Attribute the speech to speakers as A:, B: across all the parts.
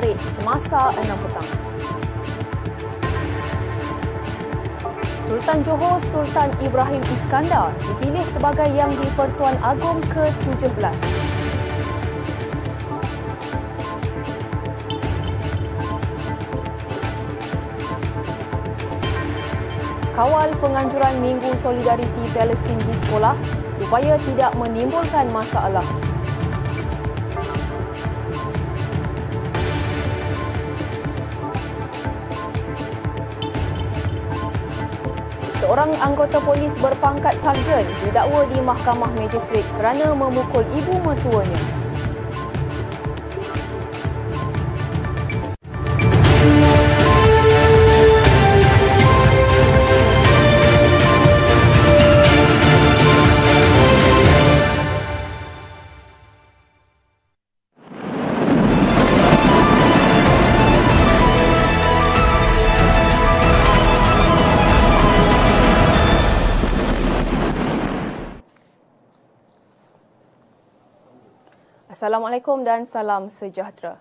A: Menarik semasa 6 petang. Sultan Johor Sultan Ibrahim Iskandar dipilih sebagai Yang di-Pertuan Agong ke-17. Kawal penganjuran Minggu Solidariti Palestin di sekolah supaya tidak menimbulkan masalah. Seorang anggota polis berpangkat sarjan didakwa di Mahkamah Magistrate kerana memukul ibu mertuanya. Assalamualaikum dan salam sejahtera.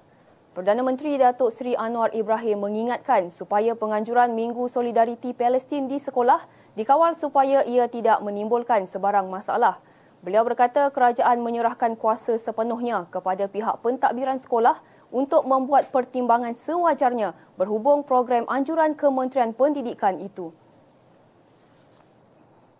A: Perdana Menteri Datuk Seri Anwar Ibrahim mengingatkan supaya penganjuran Minggu Solidariti Palestin di sekolah dikawal supaya ia tidak menimbulkan sebarang masalah. Beliau berkata kerajaan menyerahkan kuasa sepenuhnya kepada pihak pentadbiran sekolah untuk membuat pertimbangan sewajarnya berhubung program anjuran Kementerian Pendidikan itu.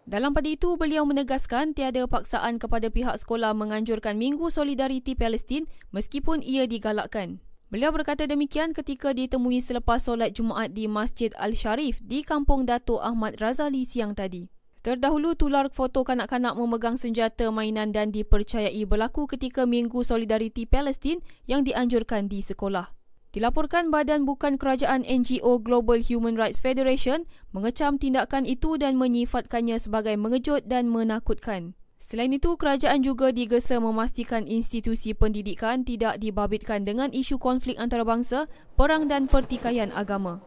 A: Dalam pada itu, beliau menegaskan tiada paksaan kepada pihak sekolah menganjurkan Minggu Solidariti Palestin meskipun ia digalakkan. Beliau berkata demikian ketika ditemui selepas solat Jumaat di Masjid Al-Sharif di Kampung Datuk Ahmad Razali siang tadi. Terdahulu tular foto kanak-kanak memegang senjata mainan dan dipercayai berlaku ketika Minggu Solidariti Palestin yang dianjurkan di sekolah. Dilaporkan Badan Bukan Kerajaan NGO Global Human Rights Federation mengecam tindakan itu dan menyifatkannya sebagai mengejut dan menakutkan. Selain itu, kerajaan juga digesa memastikan institusi pendidikan tidak dibabitkan dengan isu konflik antarabangsa, perang dan pertikaian agama.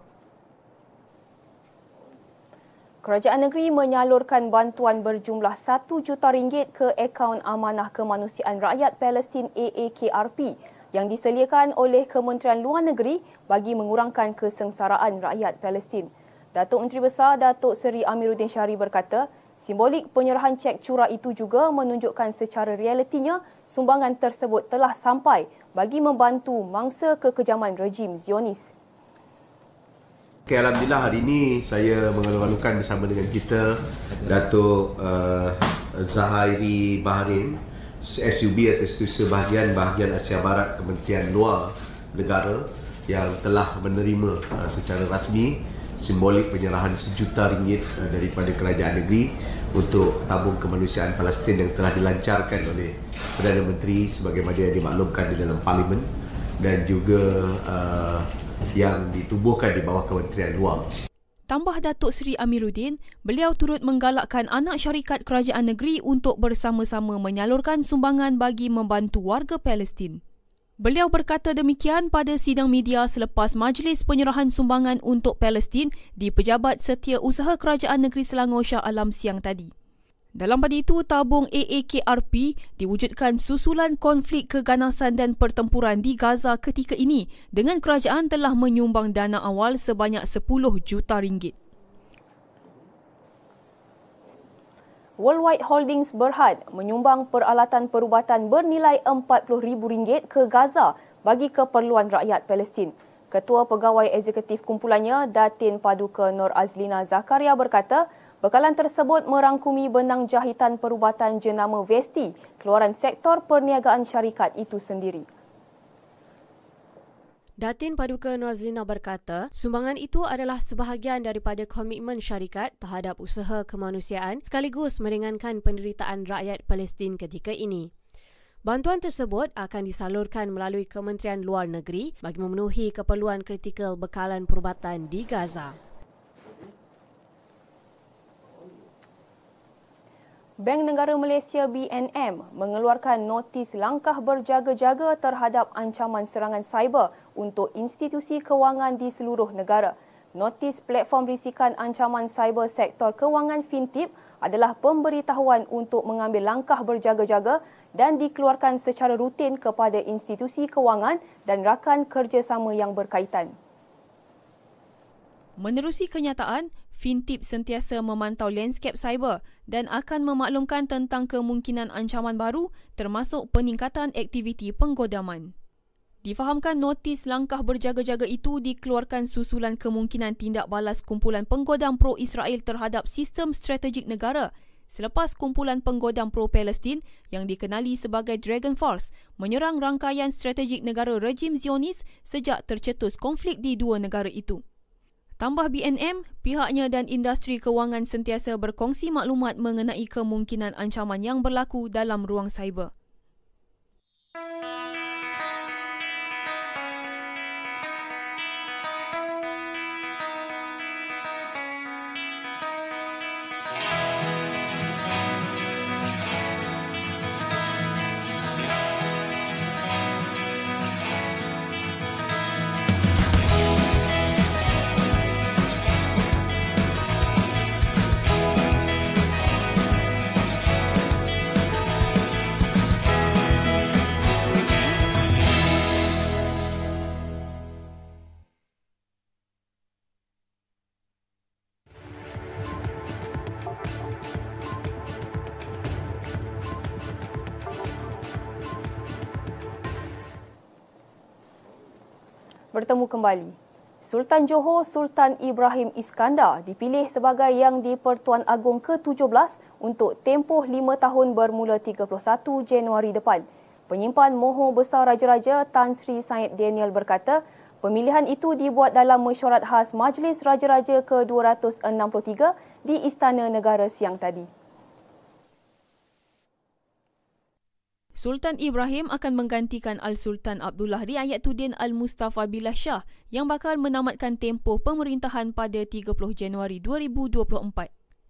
A: Kerajaan negeri menyalurkan bantuan berjumlah 1 juta ringgit ke akaun Amanah Kemanusiaan Rakyat Palestin AAKRP yang disediakan oleh Kementerian Luar Negeri bagi mengurangkan kesengsaraan rakyat Palestin. Datuk Menteri Besar Datuk Seri Amiruddin Syari berkata, simbolik penyerahan cek curah itu juga menunjukkan secara realitinya sumbangan tersebut telah sampai bagi membantu mangsa kekejaman rejim Zionis.
B: Okay, Alhamdulillah hari ini saya mengalu-alukan bersama dengan kita Datuk uh, Zahairi Bahrain SUB atau Institusi Bahagian Bahagian Asia Barat Kementerian Luar Negara yang telah menerima uh, secara rasmi simbolik penyerahan sejuta ringgit uh, daripada kerajaan negeri untuk tabung kemanusiaan Palestin yang telah dilancarkan oleh Perdana Menteri sebagaimana yang dimaklumkan di dalam parlimen dan juga uh, yang ditubuhkan di bawah Kementerian Luar.
A: Tambah Datuk Seri Amiruddin, beliau turut menggalakkan anak syarikat kerajaan negeri untuk bersama-sama menyalurkan sumbangan bagi membantu warga Palestin. Beliau berkata demikian pada sidang media selepas majlis penyerahan sumbangan untuk Palestin di Pejabat Setia Usaha Kerajaan Negeri Selangor Shah Alam siang tadi. Dalam pada itu, tabung AAKRP diwujudkan susulan konflik keganasan dan pertempuran di Gaza ketika ini dengan kerajaan telah menyumbang dana awal sebanyak 10 juta ringgit. Worldwide Holdings Berhad menyumbang peralatan perubatan bernilai RM40,000 ke Gaza bagi keperluan rakyat Palestin. Ketua Pegawai Eksekutif kumpulannya, Datin Paduka Nur Azlina Zakaria berkata, Bekalan tersebut merangkumi benang jahitan perubatan jenama Vesti, keluaran sektor perniagaan syarikat itu sendiri.
C: Datin Paduka Nuazlina berkata, sumbangan itu adalah sebahagian daripada komitmen syarikat terhadap usaha kemanusiaan sekaligus meringankan penderitaan rakyat Palestin ketika ini. Bantuan tersebut akan disalurkan melalui Kementerian Luar Negeri bagi memenuhi keperluan kritikal bekalan perubatan di Gaza.
A: Bank Negara Malaysia BNM mengeluarkan notis langkah berjaga-jaga terhadap ancaman serangan cyber untuk institusi kewangan di seluruh negara. Notis platform risikan ancaman cyber sektor kewangan FinTip adalah pemberitahuan untuk mengambil langkah berjaga-jaga
D: dan dikeluarkan secara rutin kepada institusi kewangan dan rakan kerjasama yang berkaitan. Menerusi kenyataan, FinTip sentiasa memantau landscape cyber dan akan memaklumkan tentang kemungkinan ancaman baru termasuk peningkatan aktiviti penggodaman. Difahamkan notis langkah berjaga-jaga itu dikeluarkan susulan kemungkinan tindak balas kumpulan penggodam pro-Israel terhadap sistem strategik negara selepas kumpulan penggodam pro-Palestin yang dikenali sebagai Dragon Force menyerang rangkaian strategik negara rejim Zionis sejak tercetus konflik di dua negara itu. Tambah BNM, pihaknya dan industri kewangan sentiasa berkongsi maklumat mengenai kemungkinan ancaman yang berlaku dalam ruang cyber. Bertemu kembali. Sultan Johor Sultan Ibrahim Iskandar dipilih sebagai yang di-Pertuan Agong ke-17 untuk tempoh lima tahun bermula 31 Januari depan. Penyimpan Moho Besar Raja-Raja Tan Sri Syed Daniel berkata, pemilihan itu dibuat dalam mesyuarat khas Majlis Raja-Raja ke-263 di Istana Negara siang tadi. Sultan Ibrahim akan menggantikan Al-Sultan Abdullah Riayatuddin Al-Mustafa Billah Shah yang bakal menamatkan tempoh pemerintahan pada 30 Januari 2024.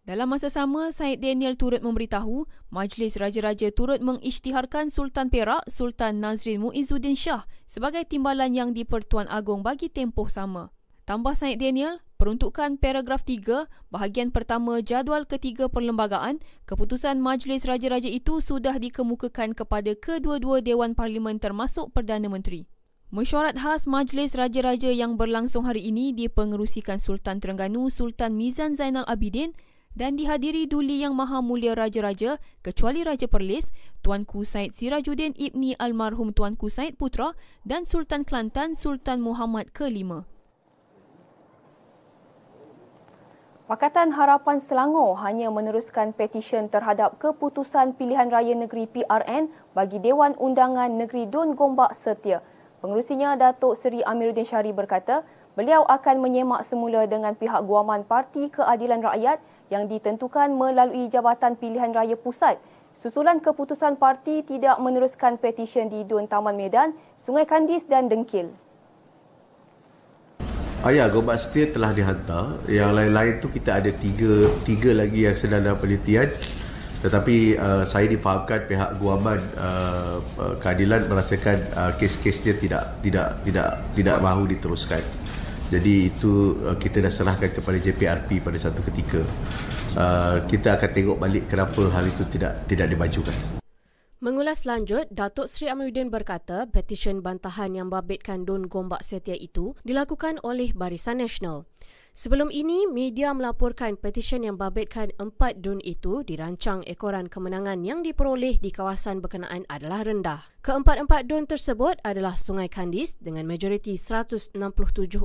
D: Dalam masa sama, Syed Daniel turut memberitahu Majlis Raja-Raja turut mengisytiharkan Sultan Perak Sultan Nazrin Muizzuddin Shah sebagai timbalan yang di-Pertuan Agong bagi tempoh sama. Tambah Syed Daniel, peruntukan paragraf 3, bahagian pertama jadual ketiga perlembagaan, keputusan Majlis Raja-Raja itu sudah dikemukakan kepada kedua-dua Dewan Parlimen termasuk Perdana Menteri. Mesyuarat khas Majlis Raja-Raja yang berlangsung hari ini dipengerusikan Sultan Terengganu Sultan Mizan Zainal Abidin dan dihadiri Duli Yang Maha Mulia Raja-Raja kecuali Raja Perlis, Tuanku Said Sirajuddin Ibni Almarhum Tuanku Said Putra dan Sultan Kelantan Sultan Muhammad ke-5. Pakatan Harapan Selangor hanya meneruskan petisyen terhadap keputusan pilihan raya negeri PRN bagi Dewan Undangan Negeri Dun Gombak Setia. Pengerusinya Datuk Seri Amiruddin Syari berkata, beliau akan menyemak semula dengan pihak guaman Parti Keadilan Rakyat yang ditentukan melalui Jabatan Pilihan Raya Pusat. Susulan keputusan parti tidak meneruskan petisyen di Dun Taman Medan, Sungai Kandis dan Dengkil.
B: Ayah Gombak Setia telah dihantar. Yang lain-lain tu kita ada tiga tiga lagi yang sedang dalam penelitian. Tetapi uh, saya difahamkan pihak guaman uh, uh, keadilan merasakan uh, kes-kesnya tidak tidak tidak tidak mahu diteruskan. Jadi itu uh, kita dah serahkan kepada JPRP pada satu ketika. Uh, kita akan tengok balik kenapa hal itu tidak tidak dimajukan.
C: Mengulas lanjut, Datuk Seri Amiruddin berkata petisyen bantahan yang babitkan Don Gombak Setia itu dilakukan oleh Barisan Nasional. Sebelum ini, media melaporkan petisyen yang babitkan empat Don itu dirancang ekoran kemenangan yang diperoleh di kawasan berkenaan adalah rendah. Keempat-empat Don tersebut adalah Sungai Kandis dengan majoriti 167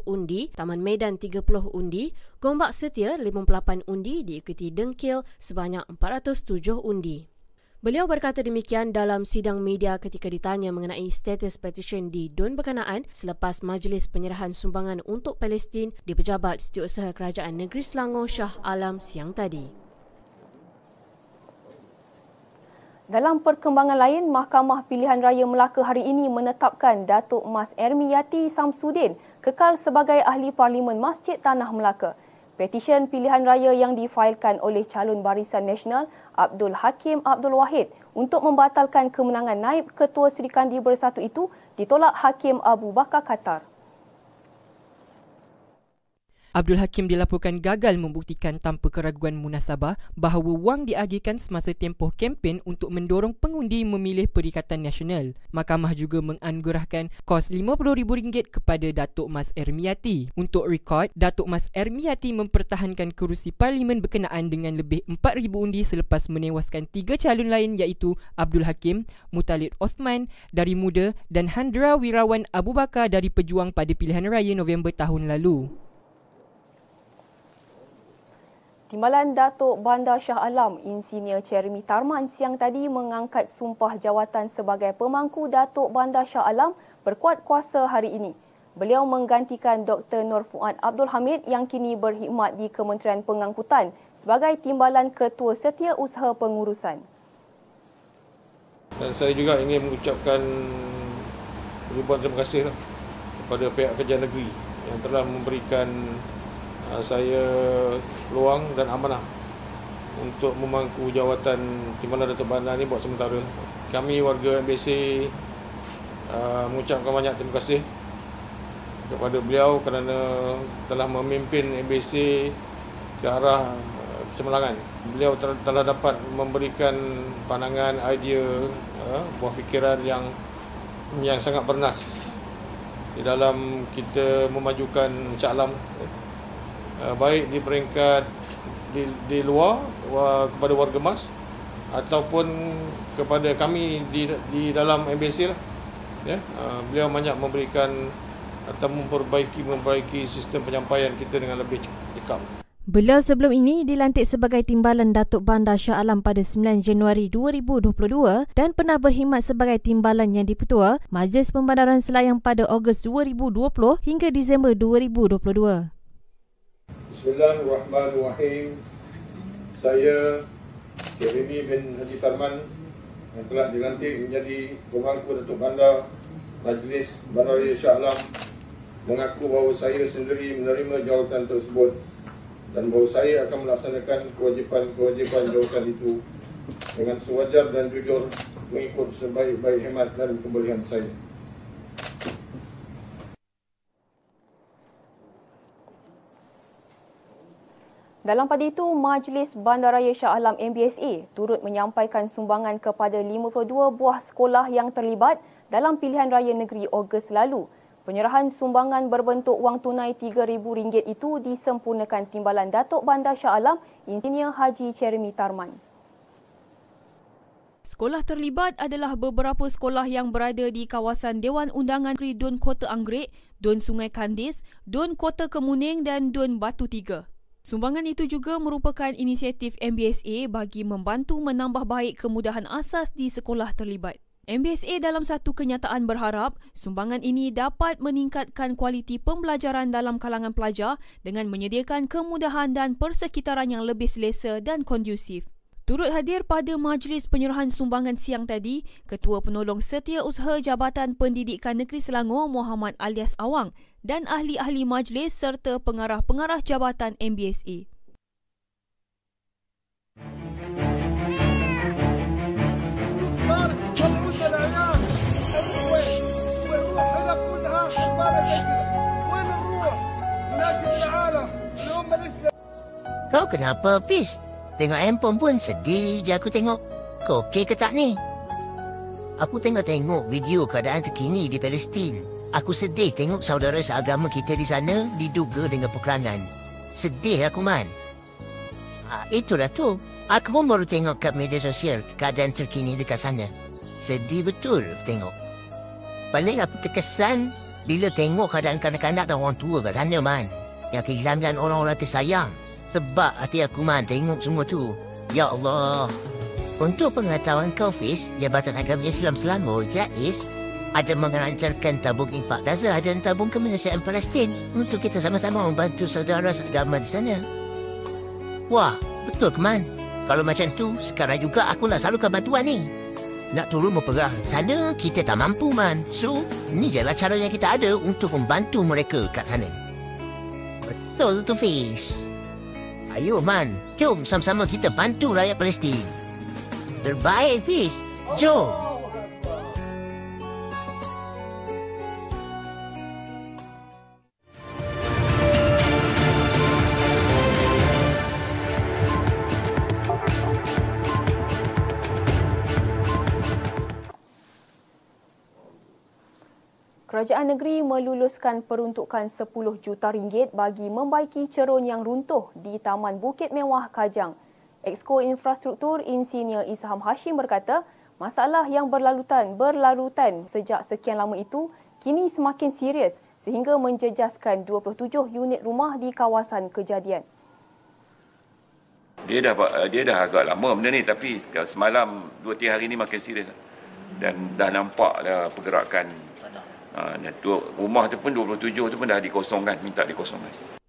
C: undi, Taman Medan 30 undi, Gombak Setia 58 undi diikuti Dengkil sebanyak 407 undi. Beliau berkata demikian dalam sidang media ketika ditanya mengenai status petisyen di Dun Berkenaan selepas Majlis Penyerahan Sumbangan untuk Palestin di Pejabat Setiausaha Kerajaan Negeri Selangor Shah Alam siang tadi.
D: Dalam perkembangan lain, Mahkamah Pilihan Raya Melaka hari ini menetapkan Datuk Mas Ermiyati Samsudin kekal sebagai Ahli Parlimen Masjid Tanah Melaka. Petisyen pilihan raya yang difailkan oleh calon Barisan Nasional Abdul Hakim Abdul Wahid untuk membatalkan kemenangan naib Ketua Sri Kandi Bersatu itu ditolak Hakim Abu Bakar Qatar.
E: Abdul Hakim dilaporkan gagal membuktikan tanpa keraguan munasabah bahawa wang diagihkan semasa tempoh kempen untuk mendorong pengundi memilih Perikatan Nasional. Mahkamah juga menganugerahkan kos RM50,000 kepada Datuk Mas Ermiati. Untuk rekod, Datuk Mas Ermiati mempertahankan kerusi parlimen berkenaan dengan lebih 4,000 undi selepas menewaskan tiga calon lain iaitu Abdul Hakim, Mutalid Osman dari Muda dan Handra Wirawan Abu Bakar dari Pejuang pada pilihan raya November tahun lalu.
D: Timbalan Datuk Bandar Shah Alam, Insinyur Chermi Tarman siang tadi mengangkat sumpah jawatan sebagai pemangku Datuk Bandar Shah Alam berkuat kuasa hari ini. Beliau menggantikan Dr. Nur Fuad Abdul Hamid yang kini berkhidmat di Kementerian Pengangkutan sebagai Timbalan Ketua Setia Usaha Pengurusan.
F: Dan saya juga ingin mengucapkan ribuan terima kasih lah kepada pihak kerja negeri yang telah memberikan saya peluang dan amanah untuk memangku jawatan Timbalan Datuk Bandar ini buat sementara. Kami warga MBC uh, ah, mengucapkan banyak terima kasih kepada beliau kerana telah memimpin MBC ke arah kecemerlangan. Beliau telah dapat memberikan pandangan, idea, uh, buah fikiran yang yang sangat bernas di dalam kita memajukan Shah Alam uh, baik di peringkat di, di luar kepada warga mas ataupun kepada kami di di dalam MBC lah ya uh, beliau banyak memberikan atau memperbaiki memperbaiki sistem penyampaian kita dengan lebih cekap.
G: Beliau sebelum ini dilantik sebagai timbalan Datuk Bandar Shah Alam pada 9 Januari 2022 dan pernah berkhidmat sebagai timbalan yang dipertua Majlis Pembandaran Selayang pada Ogos 2020 hingga Disember 2022.
F: Bismillahirrahmanirrahim. Saya Jeremy bin Haji Tarman yang telah dilantik menjadi pemangku Datuk Bandar Majlis Bandar Raya Shah Alam mengaku bahawa saya sendiri menerima jawatan tersebut dan bahawa saya akan melaksanakan kewajipan-kewajipan jawatan itu dengan sewajar dan jujur mengikut sebaik-baik hemat dan kebolehan saya.
D: Dalam pada itu, Majlis Bandaraya Shah Alam MBSA turut menyampaikan sumbangan kepada 52 buah sekolah yang terlibat dalam pilihan raya negeri Ogos lalu. Penyerahan sumbangan berbentuk wang tunai RM3,000 itu disempurnakan Timbalan Datuk Bandar Shah Alam, Insinyur Haji Chermi Tarman. Sekolah terlibat adalah beberapa sekolah yang berada di kawasan Dewan Undangan Negeri Dun Kota Anggrek, Dun Sungai Kandis, Dun Kota Kemuning dan Dun Batu Tiga. Sumbangan itu juga merupakan inisiatif MBSA bagi membantu menambah baik kemudahan asas di sekolah terlibat. MBSA dalam satu kenyataan berharap sumbangan ini dapat meningkatkan kualiti pembelajaran dalam kalangan pelajar dengan menyediakan kemudahan dan persekitaran yang lebih selesa dan kondusif. Turut hadir pada majlis penyerahan sumbangan siang tadi, Ketua Penolong Setiausaha Jabatan Pendidikan Negeri Selangor Muhammad Alias Awang dan ahli-ahli majlis serta pengarah-pengarah jabatan MBSA.
H: Kau kenapa, Fiz? Tengok handphone pun sedih je aku tengok. Kau okey ke tak ni? Aku tengok-tengok video keadaan terkini di Palestin. Aku sedih tengok saudara seagama kita di sana diduga dengan peperangan. Sedih aku man. Ha, itulah tu. Aku pun baru tengok kat media sosial keadaan terkini dekat sana. Sedih betul tengok. Paling aku terkesan bila tengok keadaan kanak-kanak dan orang tua kat sana man. Yang kehilangan orang-orang tersayang. Sebab hati aku man tengok semua tu. Ya Allah. Untuk pengetahuan kau Fiz, Jabatan Agama Islam Selangor, JAIS, ada mengelancarkan tabung infak Gaza dan tabung kemanusiaan Palestin untuk kita sama-sama membantu saudara seagama di sana. Wah, betul keman. Kalau macam tu, sekarang juga aku nak salurkan bantuan ni. Nak turun memperang sana, kita tak mampu man. So, ni jelah cara yang kita ada untuk membantu mereka kat sana. Betul tu, Fiz. Ayo, man. Jom sama-sama kita bantu rakyat Palestin. Terbaik, Fiz. Jom.
D: Kerajaan negeri meluluskan peruntukan 10 juta ringgit bagi membaiki cerun yang runtuh di Taman Bukit Mewah Kajang. Exko Infrastruktur Insinyur Isham Hashim berkata, masalah yang berlalutan berlarutan sejak sekian lama itu kini semakin serius sehingga menjejaskan 27 unit rumah di kawasan kejadian.
I: Dia dah dia dah agak lama benda ni tapi semalam 2 3 hari ni makin serius dan dah nampak dah pergerakan Ha, rumah tu pun 27 tu pun dah dikosongkan, minta dikosongkan.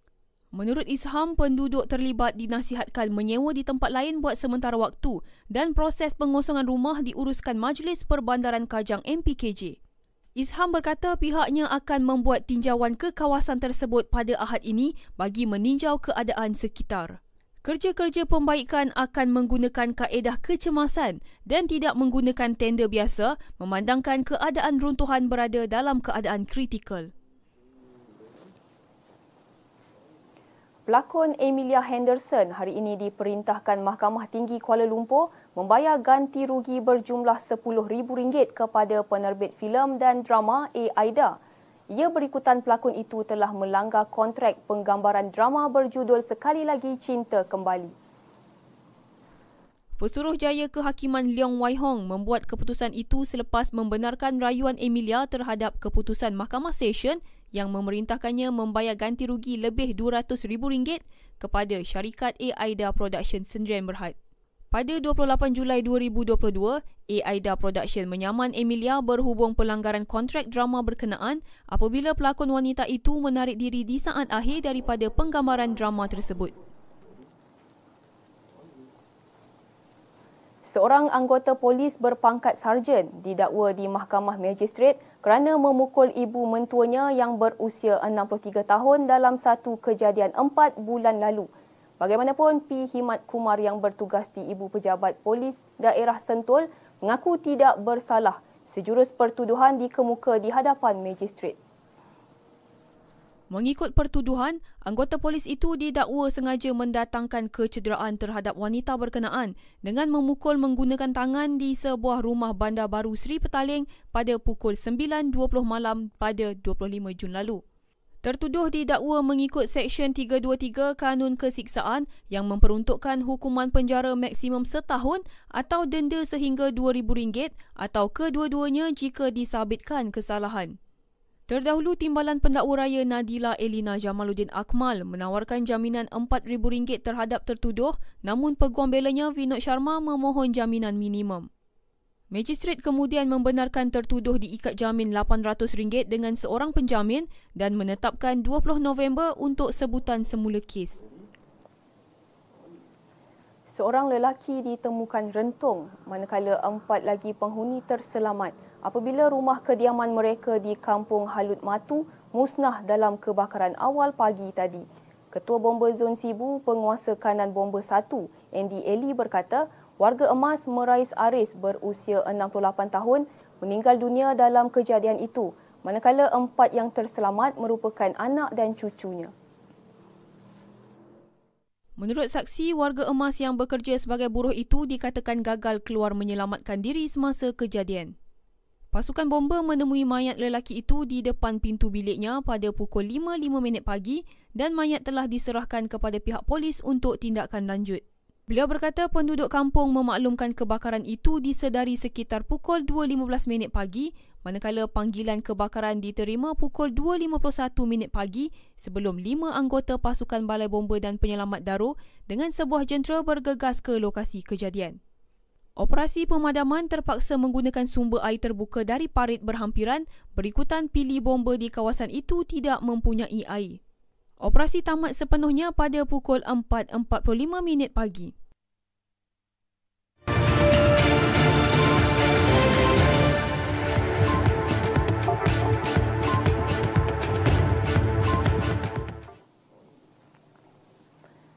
D: Menurut Isham, penduduk terlibat dinasihatkan menyewa di tempat lain buat sementara waktu dan proses pengosongan rumah diuruskan Majlis Perbandaran Kajang MPKJ. Isham berkata pihaknya akan membuat tinjauan ke kawasan tersebut pada Ahad ini bagi meninjau keadaan sekitar. Kerja-kerja pembaikan akan menggunakan kaedah kecemasan dan tidak menggunakan tender biasa memandangkan keadaan runtuhan berada dalam keadaan kritikal. Pelakon Emilia Henderson hari ini diperintahkan Mahkamah Tinggi Kuala Lumpur membayar ganti rugi berjumlah RM10,000 kepada penerbit filem dan drama A. Aida ia berikutan pelakon itu telah melanggar kontrak penggambaran drama berjudul Sekali Lagi Cinta Kembali. Pesuruhjaya Kehakiman Leong Wai Hong membuat keputusan itu selepas membenarkan rayuan Emilia terhadap keputusan Mahkamah Session yang memerintahkannya membayar ganti rugi lebih RM200,000 kepada syarikat. Aida Production Sendirian Berhad. Pada 28 Julai 2022, AIDA Production menyaman Emilia berhubung pelanggaran kontrak drama berkenaan apabila pelakon wanita itu menarik diri di saat akhir daripada penggambaran drama tersebut. Seorang anggota polis berpangkat sarjan didakwa di Mahkamah Magistrate kerana memukul ibu mentuanya yang berusia 63 tahun dalam satu kejadian 4 bulan lalu Bagaimanapun, P. Himat Kumar yang bertugas di Ibu Pejabat Polis Daerah Sentul mengaku tidak bersalah sejurus pertuduhan dikemuka di hadapan magistrat. Mengikut pertuduhan, anggota polis itu didakwa sengaja mendatangkan kecederaan terhadap wanita berkenaan dengan memukul menggunakan tangan di sebuah rumah bandar baru Sri Petaling pada pukul 9.20 malam pada 25 Jun lalu. Tertuduh didakwa mengikut Seksyen 323 Kanun Kesiksaan yang memperuntukkan hukuman penjara maksimum setahun atau denda sehingga RM2,000 atau kedua-duanya jika disabitkan kesalahan. Terdahulu Timbalan Pendakwa Raya Nadila Elina Jamaluddin Akmal menawarkan jaminan RM4,000 terhadap tertuduh namun peguam belanya Vinod Sharma memohon jaminan minimum. Magistrat kemudian membenarkan tertuduh diikat jamin RM800 dengan seorang penjamin dan menetapkan 20 November untuk sebutan semula kes. Seorang lelaki ditemukan rentung manakala empat lagi penghuni terselamat apabila rumah kediaman mereka di Kampung Halut Matu musnah dalam kebakaran awal pagi tadi. Ketua Bomba Zon Sibu, penguasa kanan Bomba 1, Andy Eli berkata, warga emas Merais Aris berusia 68 tahun meninggal dunia dalam kejadian itu manakala empat yang terselamat merupakan anak dan cucunya. Menurut saksi, warga emas yang bekerja sebagai buruh itu dikatakan gagal keluar menyelamatkan diri semasa kejadian. Pasukan bomba menemui mayat lelaki itu di depan pintu biliknya pada pukul 5.05 pagi dan mayat telah diserahkan kepada pihak polis untuk tindakan lanjut. Beliau berkata penduduk kampung memaklumkan kebakaran itu disedari sekitar pukul 2.15 pagi manakala panggilan kebakaran diterima pukul 2.51 pagi sebelum lima anggota pasukan Balai Bomba dan Penyelamat Daro dengan sebuah jentera bergegas ke lokasi kejadian. Operasi pemadaman terpaksa menggunakan sumber air terbuka dari parit berhampiran berikutan pili bomba di kawasan itu tidak mempunyai air. Operasi tamat sepenuhnya pada pukul 4.45 minit pagi.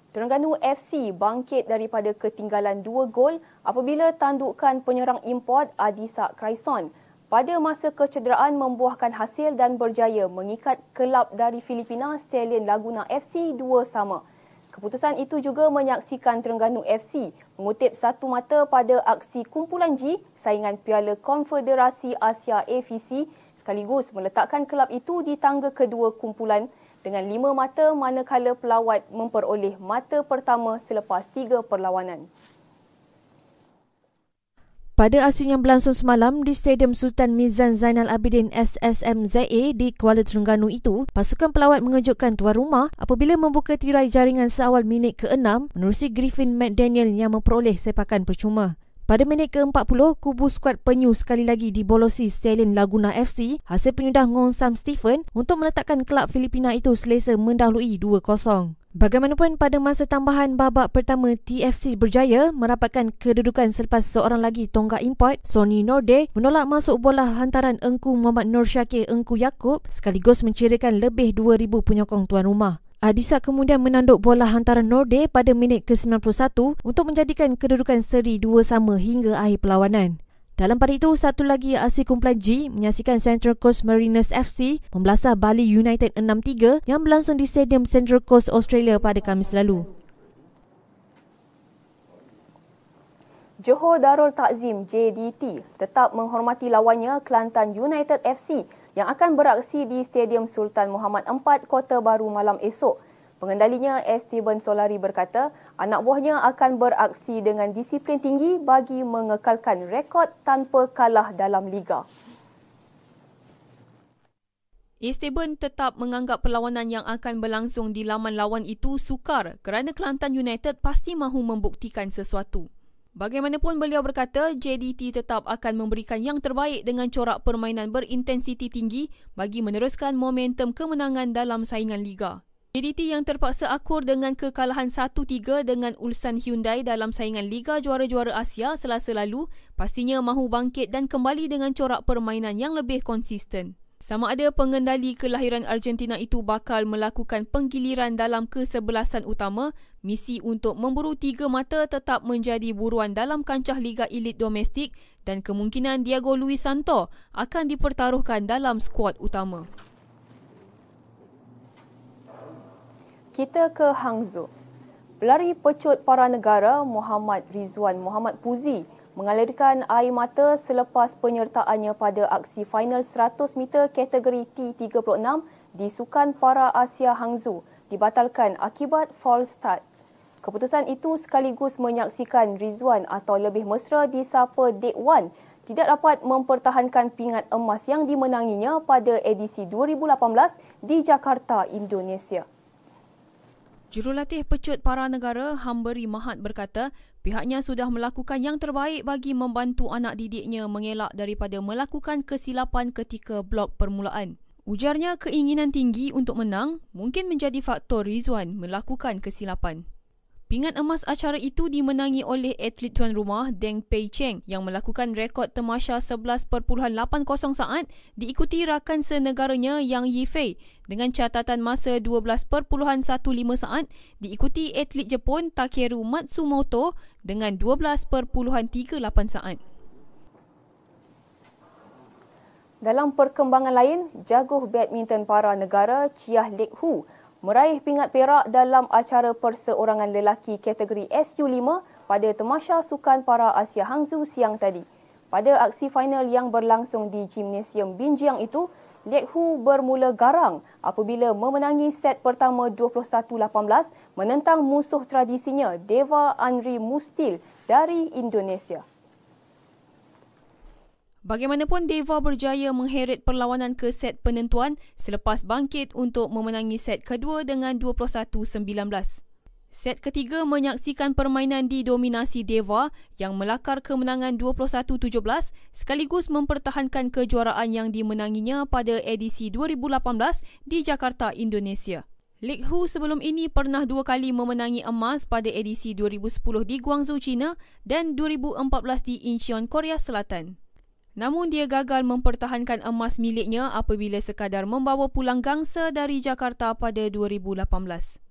D: Terengganu FC bangkit daripada ketinggalan dua gol apabila tandukan penyerang import Adisa Kraison pada masa kecederaan membuahkan hasil dan berjaya mengikat kelab dari Filipina Stallion Laguna FC dua sama. Keputusan itu juga menyaksikan Terengganu FC mengutip satu mata pada aksi kumpulan G saingan Piala Konfederasi Asia AFC sekaligus meletakkan kelab itu di tangga kedua kumpulan dengan lima mata manakala pelawat memperoleh mata pertama selepas tiga perlawanan.
G: Pada aksi yang berlangsung semalam di Stadium Sultan Mizan Zainal Abidin SSMZA di Kuala Terengganu itu, pasukan pelawat mengejutkan tuan rumah apabila membuka tirai jaringan seawal minit ke-6 menerusi Griffin McDaniel yang memperoleh sepakan percuma. Pada minit ke-40, kubu skuad penyu sekali lagi dibolosi Stallion Laguna FC hasil penyudah Ngong Sam Stephen untuk meletakkan kelab Filipina itu selesa mendahului 2-0. Bagaimanapun pada masa tambahan babak pertama TFC berjaya merapatkan kedudukan selepas seorang lagi tonggak import Sony Norde menolak masuk bola hantaran Engku Muhammad Nur Syakir Engku Yaakob sekaligus mencirikan lebih 2,000 penyokong tuan rumah. Adisa kemudian menanduk bola hantaran Norde pada minit ke-91 untuk menjadikan kedudukan seri dua sama hingga akhir perlawanan. Dalam pada itu, satu lagi aksi kumpulan G menyaksikan Central Coast Mariners FC membelasah Bali United 6-3 yang berlangsung di Stadium Central Coast Australia pada Kamis lalu.
D: Johor Darul Takzim JDT tetap menghormati lawannya Kelantan United FC yang akan beraksi di Stadium Sultan Muhammad IV Kota Baru malam esok. Pengendalinya Esteban Solari berkata, anak buahnya akan beraksi dengan disiplin tinggi bagi mengekalkan rekod tanpa kalah dalam liga. Esteban tetap menganggap perlawanan yang akan berlangsung di laman lawan itu sukar kerana Kelantan United pasti mahu membuktikan sesuatu. Bagaimanapun beliau berkata, JDT tetap akan memberikan yang terbaik dengan corak permainan berintensiti tinggi bagi meneruskan momentum kemenangan dalam saingan liga. JDT yang terpaksa akur dengan kekalahan 1-3 dengan Ulsan Hyundai dalam saingan Liga Juara-Juara Asia selasa lalu pastinya mahu bangkit dan kembali dengan corak permainan yang lebih konsisten. Sama ada pengendali kelahiran Argentina itu bakal melakukan penggiliran dalam kesebelasan utama, misi untuk memburu tiga mata tetap menjadi buruan dalam kancah Liga Elit Domestik dan kemungkinan Diego Luis Santo akan dipertaruhkan dalam skuad utama. kita ke Hangzhou. Pelari pecut para negara Muhammad Rizwan Muhammad Puzi mengalirkan air mata selepas penyertaannya pada aksi final 100 meter kategori T36 di Sukan Para Asia Hangzhou dibatalkan akibat false start. Keputusan itu sekaligus menyaksikan Rizwan atau lebih mesra disapa Dek Wan tidak dapat mempertahankan pingat emas yang dimenanginya pada edisi 2018 di Jakarta, Indonesia. Jurulatih pecut para negara Hamberi Mahat berkata pihaknya sudah melakukan yang terbaik bagi membantu anak didiknya mengelak daripada melakukan kesilapan ketika blok permulaan. Ujarnya keinginan tinggi untuk menang mungkin menjadi faktor Rizwan melakukan kesilapan. Pingat emas acara itu dimenangi oleh atlet tuan rumah Deng Pei Cheng yang melakukan rekod temasya 11.80 saat diikuti rakan senegaranya Yang Yifei dengan catatan masa 12.15 saat diikuti atlet Jepun Takeru Matsumoto dengan 12.38 saat. Dalam perkembangan lain, jaguh badminton para negara Chiah Lek Hu meraih pingat perak dalam acara perseorangan lelaki kategori SU5 pada Temasya Sukan Para Asia Hangzhou siang tadi. Pada aksi final yang berlangsung di Gimnasium Binjiang itu, Lek Hu bermula garang apabila memenangi set pertama 21-18 menentang musuh tradisinya Deva Andri Mustil dari Indonesia. Bagaimanapun Deva berjaya mengheret perlawanan ke set penentuan selepas bangkit untuk memenangi set kedua dengan 21-19. Set ketiga menyaksikan permainan didominasi Deva yang melakar kemenangan 21-17 sekaligus mempertahankan kejuaraan yang dimenanginya pada edisi 2018 di Jakarta, Indonesia. Lik Hu sebelum ini pernah dua kali memenangi emas pada edisi 2010 di Guangzhou, China dan 2014 di Incheon, Korea Selatan. Namun dia gagal mempertahankan emas miliknya apabila sekadar membawa pulang gangsa dari Jakarta pada 2018.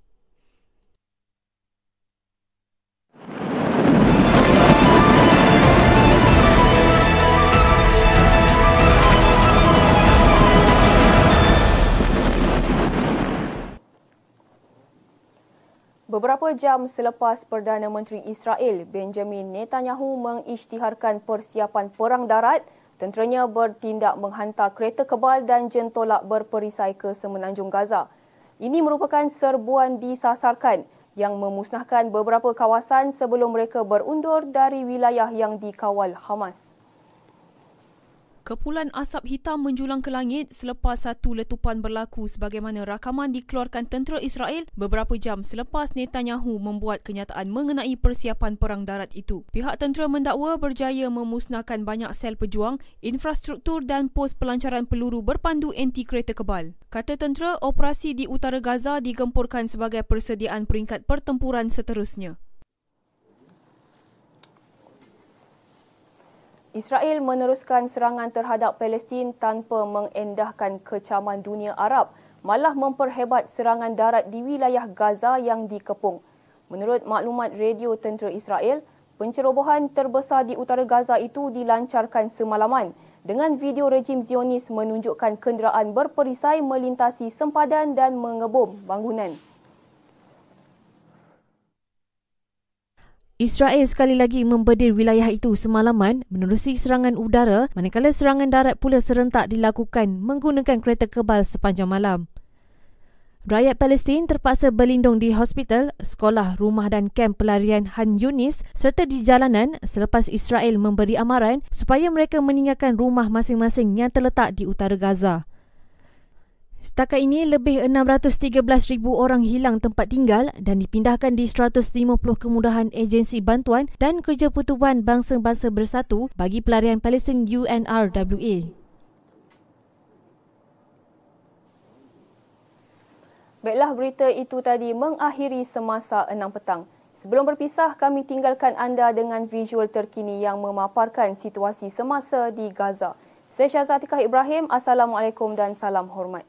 D: Beberapa jam selepas Perdana Menteri Israel Benjamin Netanyahu mengisytiharkan persiapan perang darat
A: Tenteranya bertindak menghantar kereta kebal dan jentolak berperisai ke semenanjung Gaza. Ini merupakan serbuan disasarkan yang memusnahkan beberapa kawasan sebelum mereka berundur dari wilayah yang dikawal Hamas. Kepulan asap hitam menjulang ke langit selepas satu letupan berlaku sebagaimana rakaman dikeluarkan tentera Israel beberapa jam selepas Netanyahu membuat kenyataan mengenai persiapan perang darat itu. Pihak tentera mendakwa berjaya memusnahkan banyak sel pejuang, infrastruktur dan pos pelancaran peluru berpandu anti kereta kebal. Kata tentera, operasi di utara Gaza digempurkan sebagai persediaan peringkat pertempuran seterusnya. Israel meneruskan serangan terhadap Palestin tanpa mengendahkan kecaman dunia Arab, malah memperhebat serangan darat di wilayah Gaza yang dikepung. Menurut maklumat radio tentera Israel, pencerobohan terbesar di utara Gaza itu dilancarkan semalaman dengan video rejim Zionis menunjukkan kenderaan berperisai melintasi sempadan dan mengebom bangunan.
G: Israel sekali lagi membedir wilayah itu semalaman menerusi serangan udara manakala serangan darat pula serentak dilakukan menggunakan kereta kebal sepanjang malam. Rakyat Palestin terpaksa berlindung di hospital, sekolah, rumah dan kamp pelarian Han Yunis serta di jalanan selepas Israel memberi amaran supaya mereka meninggalkan rumah masing-masing yang terletak di utara Gaza. Setakat ini, lebih 613,000 orang hilang tempat tinggal dan dipindahkan di 150 kemudahan agensi bantuan dan kerja pertubuhan bangsa-bangsa bersatu bagi pelarian Palestin UNRWA.
A: Baiklah berita itu tadi mengakhiri semasa 6 petang. Sebelum berpisah, kami tinggalkan anda dengan visual terkini yang memaparkan situasi semasa di Gaza. Saya Syazatikah Ibrahim. Assalamualaikum dan salam hormat.